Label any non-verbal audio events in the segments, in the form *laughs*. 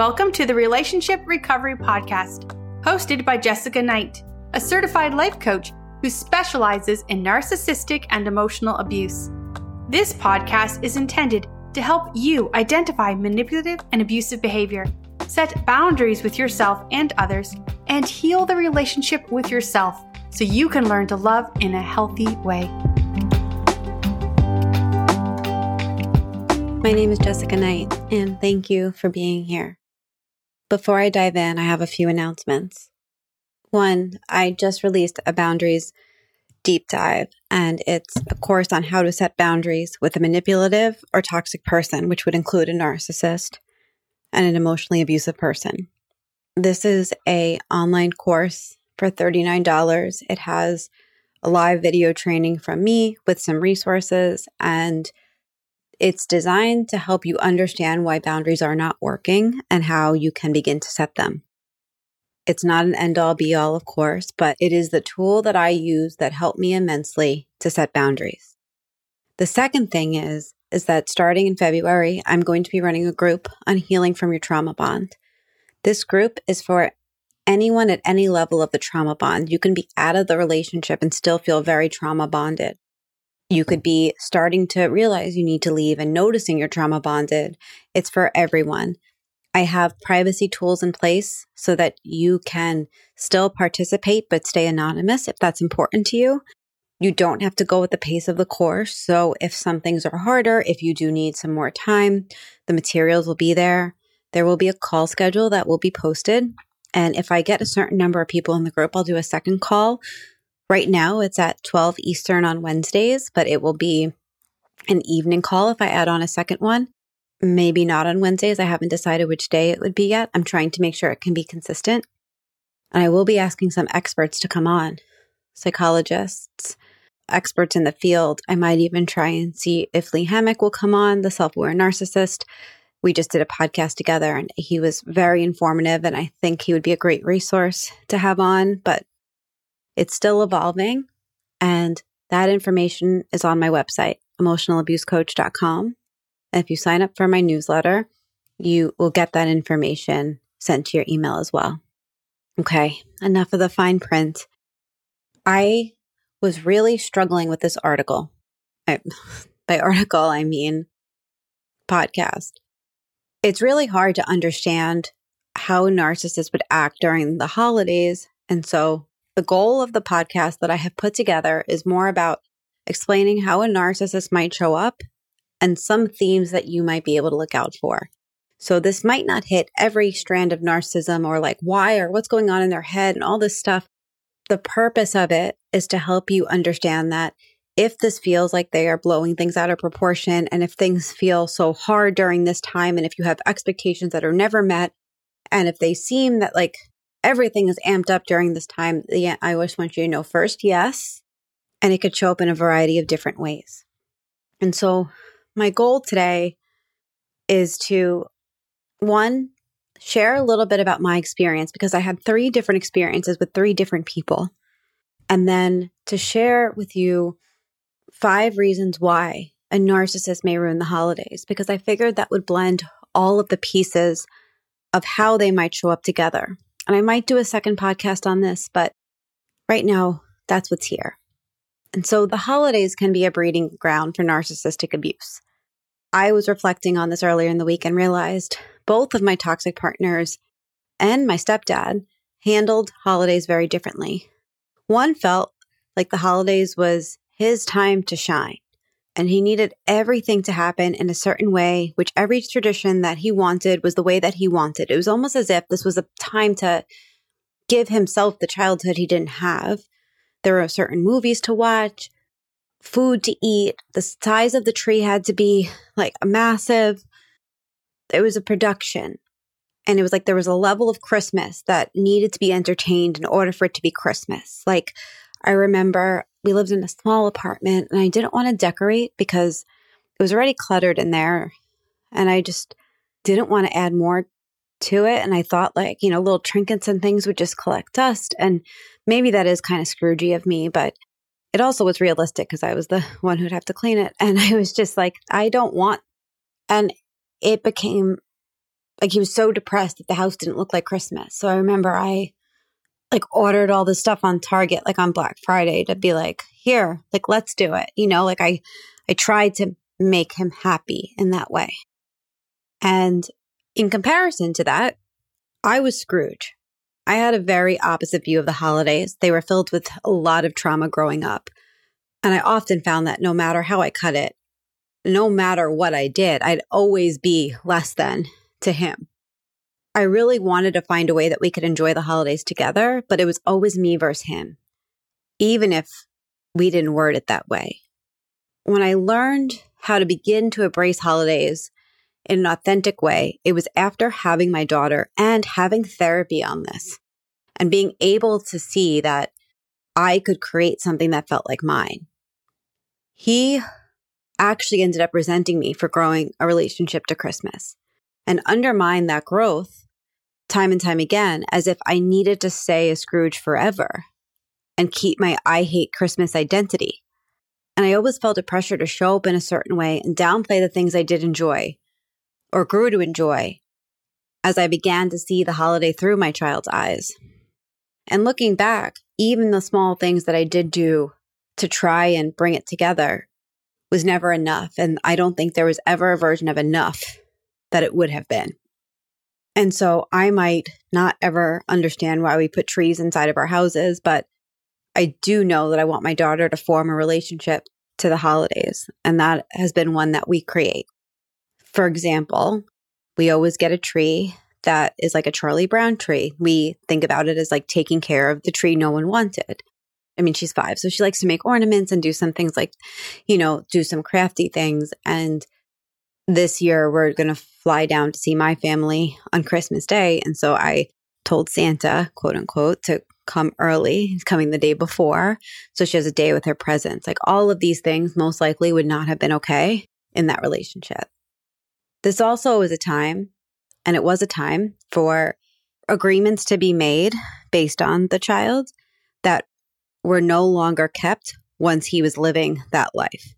Welcome to the Relationship Recovery Podcast, hosted by Jessica Knight, a certified life coach who specializes in narcissistic and emotional abuse. This podcast is intended to help you identify manipulative and abusive behavior, set boundaries with yourself and others, and heal the relationship with yourself so you can learn to love in a healthy way. My name is Jessica Knight, and thank you for being here. Before I dive in, I have a few announcements. One, I just released a boundaries deep dive, and it's a course on how to set boundaries with a manipulative or toxic person, which would include a narcissist and an emotionally abusive person. This is a online course for $39. It has a live video training from me with some resources and it's designed to help you understand why boundaries are not working and how you can begin to set them. It's not an end all be all, of course, but it is the tool that I use that helped me immensely to set boundaries. The second thing is, is that starting in February, I'm going to be running a group on healing from your trauma bond. This group is for anyone at any level of the trauma bond. You can be out of the relationship and still feel very trauma bonded. You could be starting to realize you need to leave and noticing you're trauma bonded. It's for everyone. I have privacy tools in place so that you can still participate but stay anonymous if that's important to you. You don't have to go with the pace of the course. So if some things are harder, if you do need some more time, the materials will be there. There will be a call schedule that will be posted. And if I get a certain number of people in the group, I'll do a second call Right now, it's at 12 Eastern on Wednesdays, but it will be an evening call if I add on a second one. Maybe not on Wednesdays. I haven't decided which day it would be yet. I'm trying to make sure it can be consistent. And I will be asking some experts to come on psychologists, experts in the field. I might even try and see if Lee Hammock will come on, the self aware narcissist. We just did a podcast together and he was very informative. And I think he would be a great resource to have on. But it's still evolving. And that information is on my website, emotionalabusecoach.com. And if you sign up for my newsletter, you will get that information sent to your email as well. Okay, enough of the fine print. I was really struggling with this article. I, *laughs* by article, I mean podcast. It's really hard to understand how narcissists would act during the holidays. And so the goal of the podcast that I have put together is more about explaining how a narcissist might show up and some themes that you might be able to look out for. So this might not hit every strand of narcissism or like why or what's going on in their head and all this stuff. The purpose of it is to help you understand that if this feels like they are blowing things out of proportion and if things feel so hard during this time and if you have expectations that are never met and if they seem that like everything is amped up during this time. Yeah, I always want you to know first, yes. And it could show up in a variety of different ways. And so my goal today is to one, share a little bit about my experience because I had three different experiences with three different people. And then to share with you five reasons why a narcissist may ruin the holidays because I figured that would blend all of the pieces of how they might show up together. And I might do a second podcast on this, but right now, that's what's here. And so the holidays can be a breeding ground for narcissistic abuse. I was reflecting on this earlier in the week and realized both of my toxic partners and my stepdad handled holidays very differently. One felt like the holidays was his time to shine and he needed everything to happen in a certain way, which every tradition that he wanted was the way that he wanted. It was almost as if this was a time to give himself the childhood he didn't have. There were certain movies to watch, food to eat. The size of the tree had to be like a massive. It was a production. And it was like there was a level of Christmas that needed to be entertained in order for it to be Christmas. Like I remember we lived in a small apartment and I didn't want to decorate because it was already cluttered in there. And I just didn't want to add more to it. And I thought, like, you know, little trinkets and things would just collect dust. And maybe that is kind of Scroogey of me, but it also was realistic because I was the *laughs* one who'd have to clean it. And *laughs* I was just like, I don't want. And it became Like he was so depressed that the house didn't look like Christmas. So I remember I like ordered all the stuff on Target like on Black Friday to be like, here, like let's do it. You know, like I I tried to make him happy in that way. And in comparison to that, I was Scrooge. I had a very opposite view of the holidays. They were filled with a lot of trauma growing up. And I often found that no matter how I cut it, no matter what I did, I'd always be less than to him. I really wanted to find a way that we could enjoy the holidays together, but it was always me versus him, even if we didn't word it that way. When I learned how to begin to embrace holidays in an authentic way, it was after having my daughter and having therapy on this and being able to see that I could create something that felt like mine. He actually ended up resenting me for growing a relationship to Christmas and undermine that growth time and time again as if I needed to stay a Scrooge forever and keep my I hate Christmas identity. And I always felt a pressure to show up in a certain way and downplay the things I did enjoy or grew to enjoy as I began to see the holiday through my child's eyes. And looking back, even the small things that I did do to try and bring it together was never enough. And I don't think there was ever a version of enough that it would have been. And so I might not ever understand why we put trees inside of our houses, but I do know that I want my daughter to form a relationship to the holidays. And that has been one that we create. For example, we always get a tree that is like a Charlie Brown tree. We think about it as like taking care of the tree no one wanted. I mean, she's five, so she likes to make ornaments and do some things like, you know, do some crafty things. And this year we're going to fly down to see my family on Christmas Day. And so I told Santa, quote unquote, to come early. He's coming the day before. So she has a day with her presents. Like all of these things most likely would not have been okay in that relationship. This also was a time, and it was a time for agreements to be made based on the child that were no longer kept once he was living that life.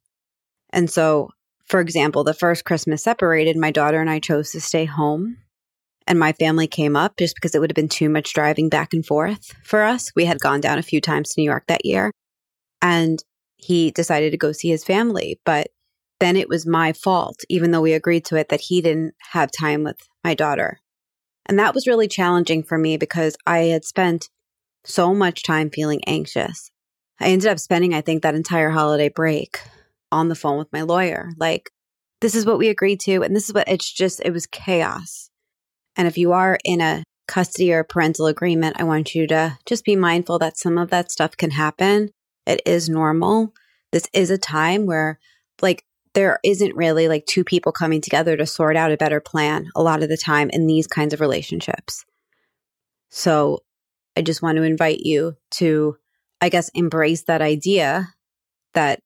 And so, for example, the first Christmas separated, my daughter and I chose to stay home. And my family came up just because it would have been too much driving back and forth for us. We had gone down a few times to New York that year. And he decided to go see his family. But then it was my fault, even though we agreed to it, that he didn't have time with my daughter. And that was really challenging for me because I had spent so much time feeling anxious. I ended up spending, I think, that entire holiday break on the phone with my lawyer. Like, this is what we agreed to. And this is what it's just, it was chaos. And if you are in a custody or parental agreement, I want you to just be mindful that some of that stuff can happen. It is normal. This is a time where, like, there isn't really like two people coming together to sort out a better plan a lot of the time in these kinds of relationships. So I just want to invite you to, I guess, embrace that idea that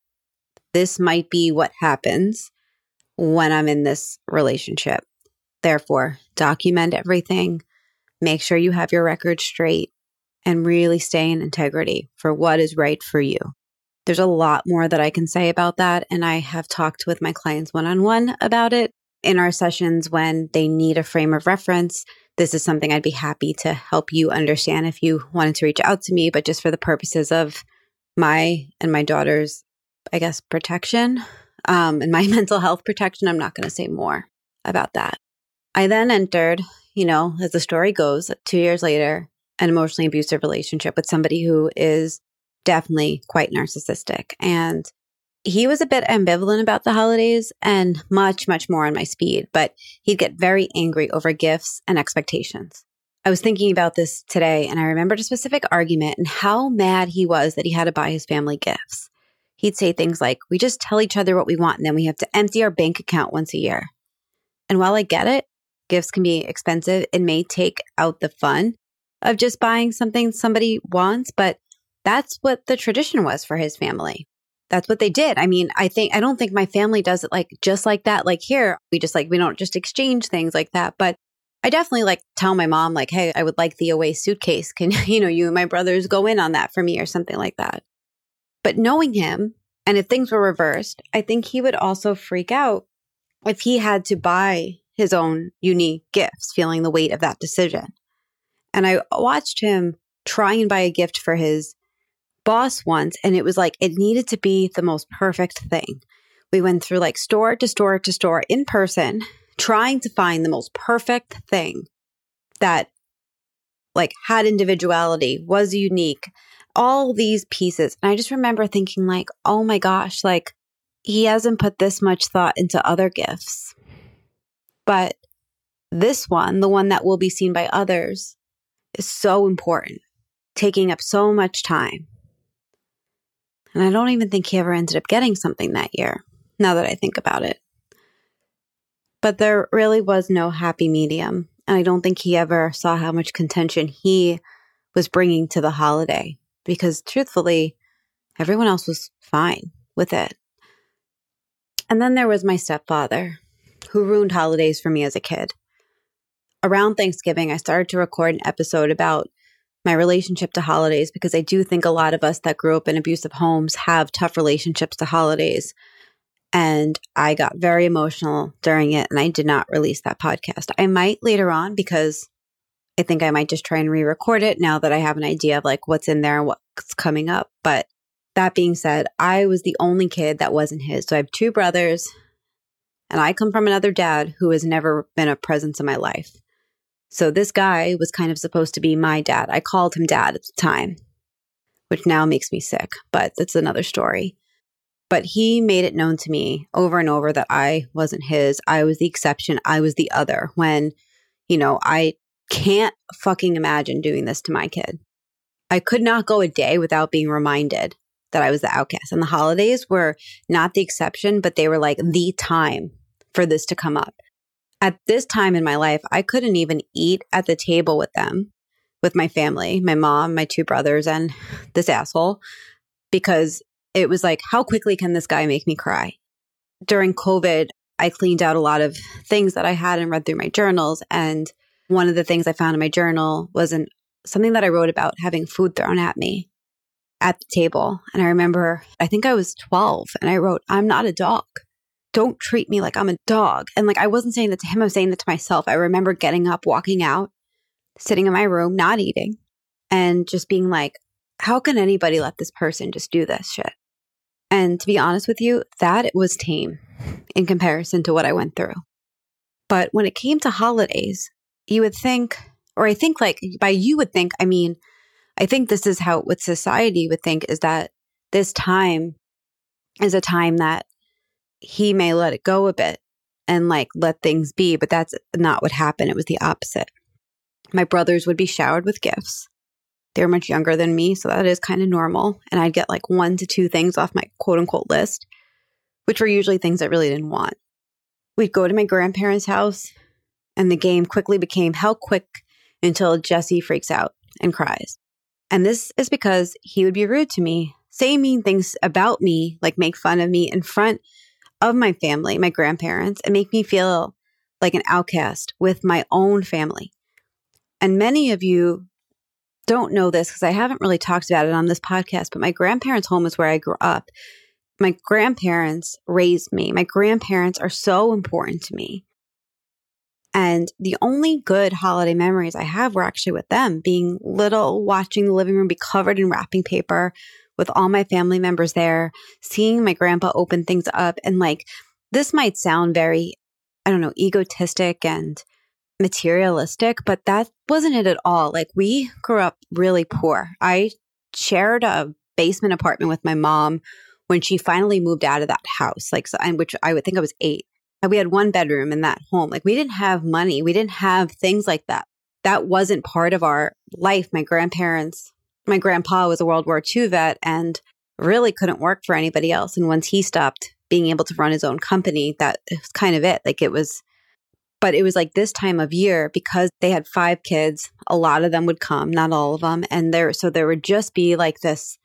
this might be what happens when I'm in this relationship. Therefore, document everything, make sure you have your record straight, and really stay in integrity for what is right for you. There's a lot more that I can say about that. And I have talked with my clients one on one about it in our sessions when they need a frame of reference this is something I'd be happy to help you understand if you wanted to reach out to me, but just for the purposes of my and my daughter's, I guess, protection um, and my *laughs* mental health protection, I'm not going to say more about that. I then entered, you know, as the story goes, two years later, an emotionally abusive relationship with somebody who is definitely quite narcissistic. And he was a bit ambivalent about the holidays and much, much more on my speed, but he'd get very angry over gifts and expectations. I was thinking about this today and I remembered a specific argument and how mad he was that he had to buy his family gifts. He'd say things like, We just tell each other what we want and then we have to empty our bank account once a year. And while I get it, gifts can be expensive, it may take out the fun of just buying something somebody wants, but that's what the tradition was for his family that's what they did. I mean, I think, I don't think my family does it like just like that. Like here, we just like, we don't just exchange things like that. But I definitely like tell my mom, like, hey, I would like the away suitcase. Can, *laughs* you know, you and my brothers go in on that for me or something like that. But knowing him, and if things were reversed, I think he would also freak out if he had to buy his own unique gifts, feeling the weight of that decision. And I watched him try and buy a gift for his boss once, and it was like it needed to be the most perfect thing. We went through like store to store to store in person, trying to find the most perfect thing that like had individuality, was unique, all these pieces. And I just remember thinking like, "Oh my gosh, like he hasn't put this much thought into other gifts." But this one, the one that will be seen by others, is so important, taking up so much time. And I don't even think he ever ended up getting something that year, now that I think about it. But there really was no happy medium. And I don't think he ever saw how much contention he was bringing to the holiday because truthfully, everyone else was fine with it. And then there was my stepfather, who ruined holidays for me as a kid. Around Thanksgiving, I started to record an episode about my relationship to holidays because I do think a lot of us that grew up in abusive homes have tough relationships to holidays. And I got very emotional during it and I did not release that podcast. I might later on because I think I might just try and re record it now that I have an idea of like what's in there and what's coming up. But that being said, I was the only kid that wasn't his. So I have two brothers and I come from another dad who has never been a presence in my life. So this guy was kind of supposed to be my dad. I called him dad at the time, which now makes me sick, but that's another story. But he made it known to me over and over that I wasn't his. I was the exception. I was the other when, you know, I can't fucking imagine doing this to my kid. I could not go a day without being reminded that I was the outcast. And the holidays were not the exception, but they were like the time for this to come up. At this time in my life, I couldn't even eat at the table with them, with my family, my mom, my two brothers, and this asshole, because it was like, how quickly can this guy make me cry? During COVID, I cleaned out a lot of things that I had and read through my journals. And one of the things I found in my journal was an, something that I wrote about having food thrown at me at the table. And I remember, I think I was 12 and I wrote, I'm not a dog don't treat me like I'm a dog. And like, I wasn't saying that to him, I was saying that to myself. I remember getting up, walking out, sitting in my room, not eating, and just being like, how can anybody let this person just do this shit? And to be honest with you, that was tame in comparison to what I went through. But when it came to holidays, you would think, or I think like by you would think, I mean, I think this is how what society would think is that this time is a time that he may let it go a bit and like let things be, but that's not what happened. It was the opposite. My brothers would be showered with gifts. They were much younger than me, so that is kind of normal. And I'd get like one to two things off my quote unquote list, which were usually things I really didn't want. We'd go to my grandparents' house, and the game quickly became how quick until Jesse freaks out and cries. And this is because he would be rude to me, say mean things about me, like make fun of me in front of my family, my grandparents, and make me feel like an outcast with my own family. And many of you don't know this because I haven't really talked about it on this podcast, but my grandparents' home is where I grew up. My grandparents raised me. My grandparents are so important to me. And the only good holiday memories I have were actually with them, being little, watching the living room be covered in wrapping paper, with all my family members there, seeing my grandpa open things up. And like, this might sound very, I don't know, egotistic and materialistic, but that wasn't it at all. Like, we grew up really poor. I shared a basement apartment with my mom when she finally moved out of that house, like, so, which I would think I was eight. We had one bedroom in that home. Like, we didn't have money, we didn't have things like that. That wasn't part of our life. My grandparents my grandpa was a World War II vet and really couldn't work for anybody else. And once he stopped being able to run his own company, that was kind of it. Like it was, but it was like this time of year because they had five kids, a lot of them would come, not all of them. And there, so there would just be like this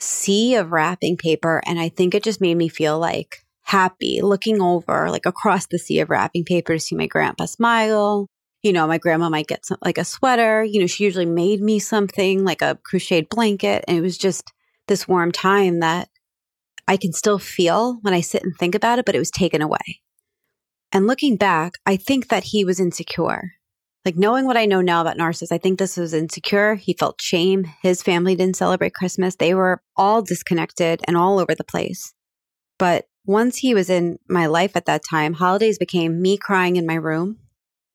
sea of wrapping paper. And I think it just made me feel like happy looking over like across the sea of wrapping paper to see my grandpa smile you know, my grandma might get some, like a sweater. You know, she usually made me something like a crocheted blanket. And it was just this warm time that I can still feel when I sit and think about it, but it was taken away. And looking back, I think that he was insecure. Like knowing what I know now about narcissists, I think this was insecure. He felt shame. His family didn't celebrate Christmas. They were all disconnected and all over the place. But once he was in my life at that time, holidays became me crying in my room.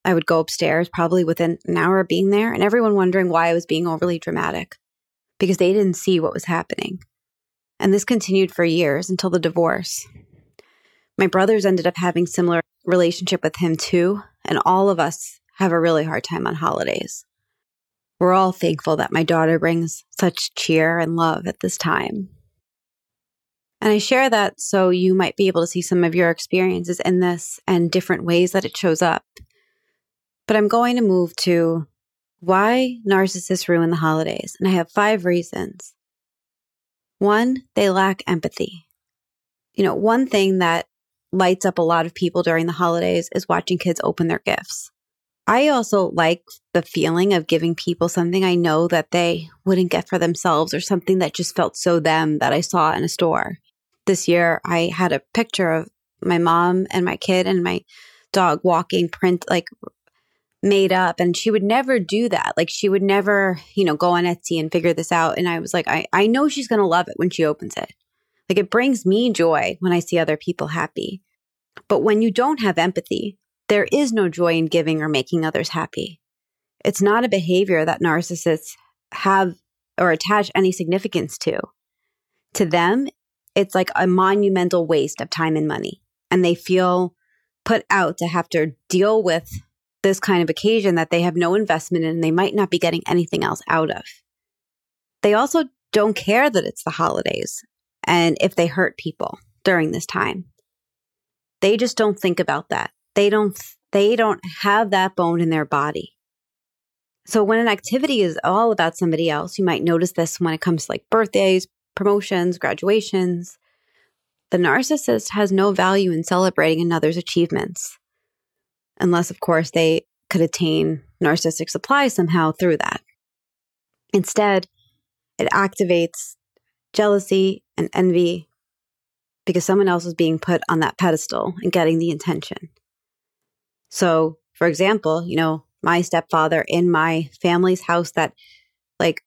I would go upstairs probably within an hour of being there and everyone wondering why I was being overly dramatic because they didn't see what was happening. And this continued for years until the divorce. My brothers ended up having similar relationship with him too, and all of us have a really hard time on holidays. We're all thankful that my daughter brings such cheer and love at this time. And I share that so you might be able to see some of your experiences in this and different ways that it shows up. But I'm going to move to why narcissists ruin the holidays. And I have five reasons. One, they lack empathy. You know, one thing that lights up a lot of people during the holidays is watching kids open their gifts. I also like the feeling of giving people something I know that they wouldn't get for themselves or something that just felt so them that I saw in a store. This year, I had a picture of my mom and my kid and my dog walking print, like made up. And she would never do that. Like she would never, you know, go on Etsy and figure this out. And I was like, I, I know she's going to love it when she opens it. Like it brings me joy when I see other people happy. But when you don't have empathy, there is no joy in giving or making others happy. It's not a behavior that narcissists have or attach any significance to. To them, it's like a monumental waste of time and money. And they feel put out to have to deal with this kind of occasion that they have no investment in and they might not be getting anything else out of. They also don't care that it's the holidays and if they hurt people during this time. They just don't think about that they don't they don't have that bone in their body. So when an activity is all about somebody else, you might notice this when it comes to like birthdays, promotions, graduations. The narcissist has no value in celebrating another's achievements, unless, of course, they could attain narcissistic supply somehow through that. Instead, it activates jealousy and envy because someone else is being put on that pedestal and getting the attention. So, for example, you know, my stepfather in my family's house that like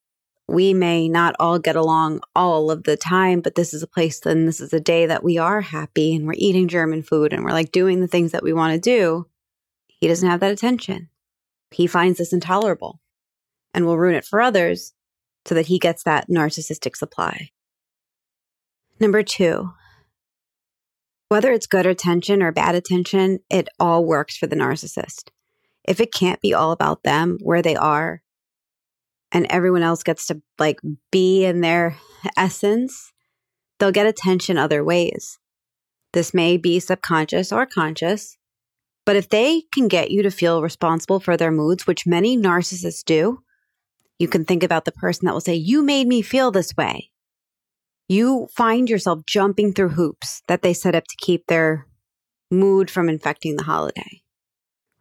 we may not all get along all of the time, but this is a place and this is a day that we are happy and we're eating German food and we're like doing the things that we want to do. He doesn't have that attention. He finds this intolerable and will ruin it for others so that he gets that narcissistic supply. Number two, whether it's good attention or bad attention, it all works for the narcissist. If it can't be all about them, where they are, and everyone else gets to like be in their essence, they'll get attention other ways. This may be subconscious or conscious, but if they can get you to feel responsible for their moods, which many narcissists do, you can think about the person that will say, You made me feel this way you find yourself jumping through hoops that they set up to keep their mood from infecting the holiday.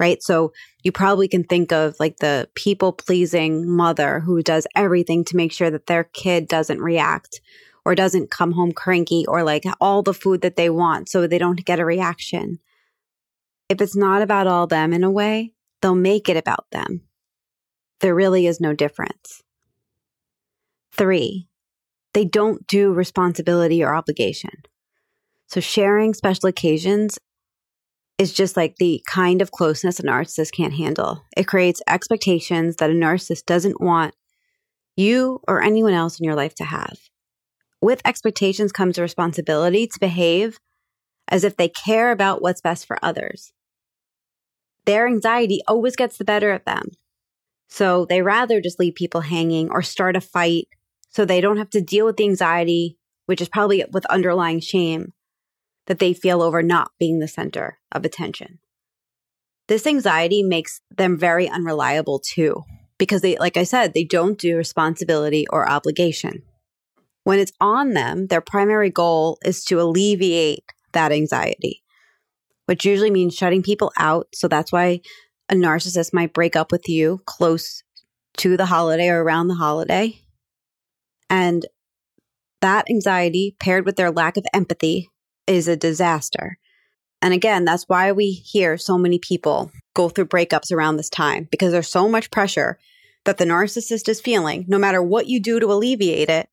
Right. So you probably can think of like the people pleasing mother who does everything to make sure that their kid doesn't react or doesn't come home cranky or like all the food that they want so they don't get a reaction. If it's not about all them in a way, they'll make it about them. There really is no difference. Three, they don't do responsibility or obligation. So sharing special occasions is just like the kind of closeness a narcissist can't handle. It creates expectations that a narcissist doesn't want you or anyone else in your life to have. With expectations comes a responsibility to behave as if they care about what's best for others. Their anxiety always gets the better of them. So they rather just leave people hanging or start a fight so they don't have to deal with the anxiety, which is probably with underlying shame that they feel over not being the center of attention. This anxiety makes them very unreliable too, because they, like I said, they don't do responsibility or obligation. When it's on them, their primary goal is to alleviate that anxiety, which usually means shutting people out. So that's why a narcissist might break up with you close to the holiday or around the holiday and that anxiety paired with their lack of empathy is a disaster. And again, that's why we hear so many people go through breakups around this time because there's so much pressure that the narcissist is feeling, no matter what you do to alleviate it,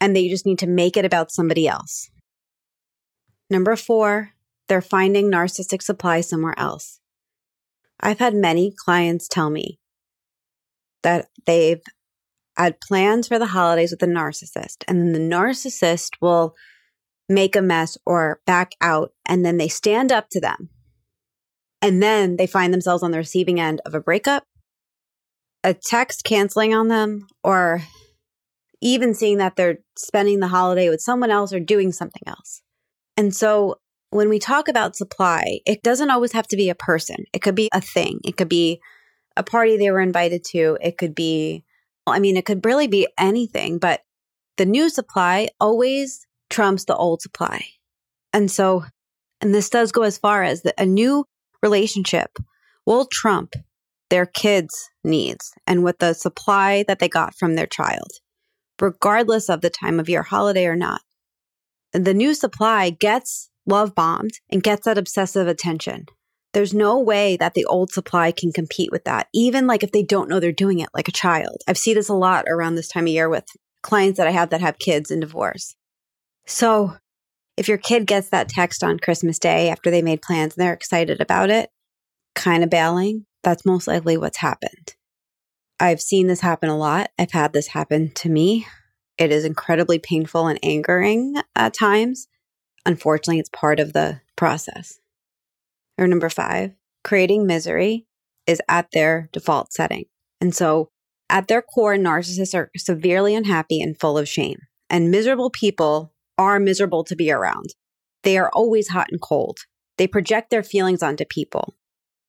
and they just need to make it about somebody else. Number four, they're finding narcissistic supply somewhere else. I've had many clients tell me that they've had plans for the holidays with a narcissist, and then the narcissist will make a mess or back out, and then they stand up to them. And then they find themselves on the receiving end of a breakup, a text canceling on them, or even seeing that they're spending the holiday with someone else or doing something else. And so when we talk about supply, it doesn't always have to be a person. It could be a thing. It could be a party they were invited to. It could be, I mean, it could really be anything, but the new supply always trumps the old supply. And so, and this does go as far as that a new relationship will trump their kids' needs and what the supply that they got from their child, regardless of the time of year, holiday or not. The new supply gets love bombed and gets that obsessive attention. There's no way that the old supply can compete with that, even like if they don't know they're doing it like a child. I've seen this a lot around this time of year with clients that I have that have kids in divorce. So if your kid gets that text on Christmas Day after they made plans and they're excited about it, kind of bailing, that's most likely what's happened. I've seen this happen a lot. I've had this happen to me. It is incredibly painful and angering at times. Unfortunately, it's part of the process. Or number five, creating misery is at their default setting. And so, at their core, narcissists are severely unhappy and full of shame. And miserable people are miserable to be around. They are always hot and cold. They project their feelings onto people.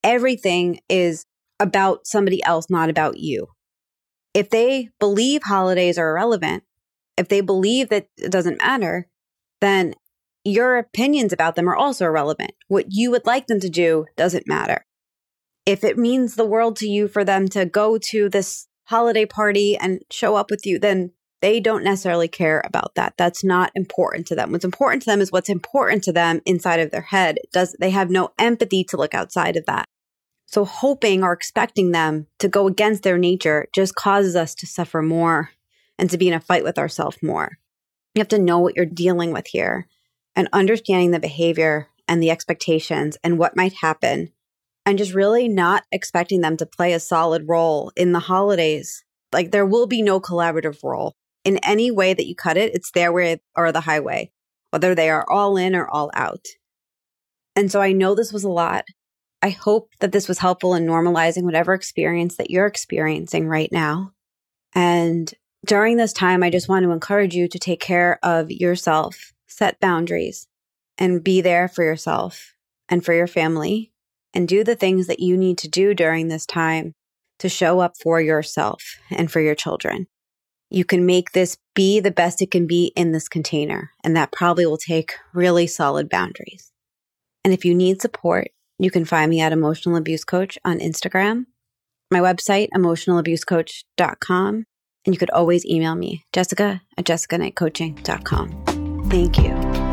Everything is about somebody else, not about you. If they believe holidays are irrelevant, if they believe that it doesn't matter, then your opinions about them are also irrelevant. What you would like them to do doesn't matter. If it means the world to you for them to go to this holiday party and show up with you, then they don't necessarily care about that. That's not important to them. What's important to them is what's important to them inside of their head. It does they have no empathy to look outside of that. So hoping or expecting them to go against their nature just causes us to suffer more and to be in a fight with ourselves more. You have to know what you're dealing with here and understanding the behavior and the expectations and what might happen and just really not expecting them to play a solid role in the holidays. Like there will be no collaborative role in any way that you cut it, it's their way or the highway, whether they are all in or all out. And so I know this was a lot. I hope that this was helpful in normalizing whatever experience that you're experiencing right now. And during this time, I just want to encourage you to take care of yourself, set boundaries, and be there for yourself and for your family, and do the things that you need to do during this time to show up for yourself and for your children you can make this be the best it can be in this container. And that probably will take really solid boundaries. And if you need support, you can find me at Emotional Abuse Coach on Instagram, my website, emotionalabusecoach.com. And you could always email me, jessica at jessicaknightcoaching.com. Thank you.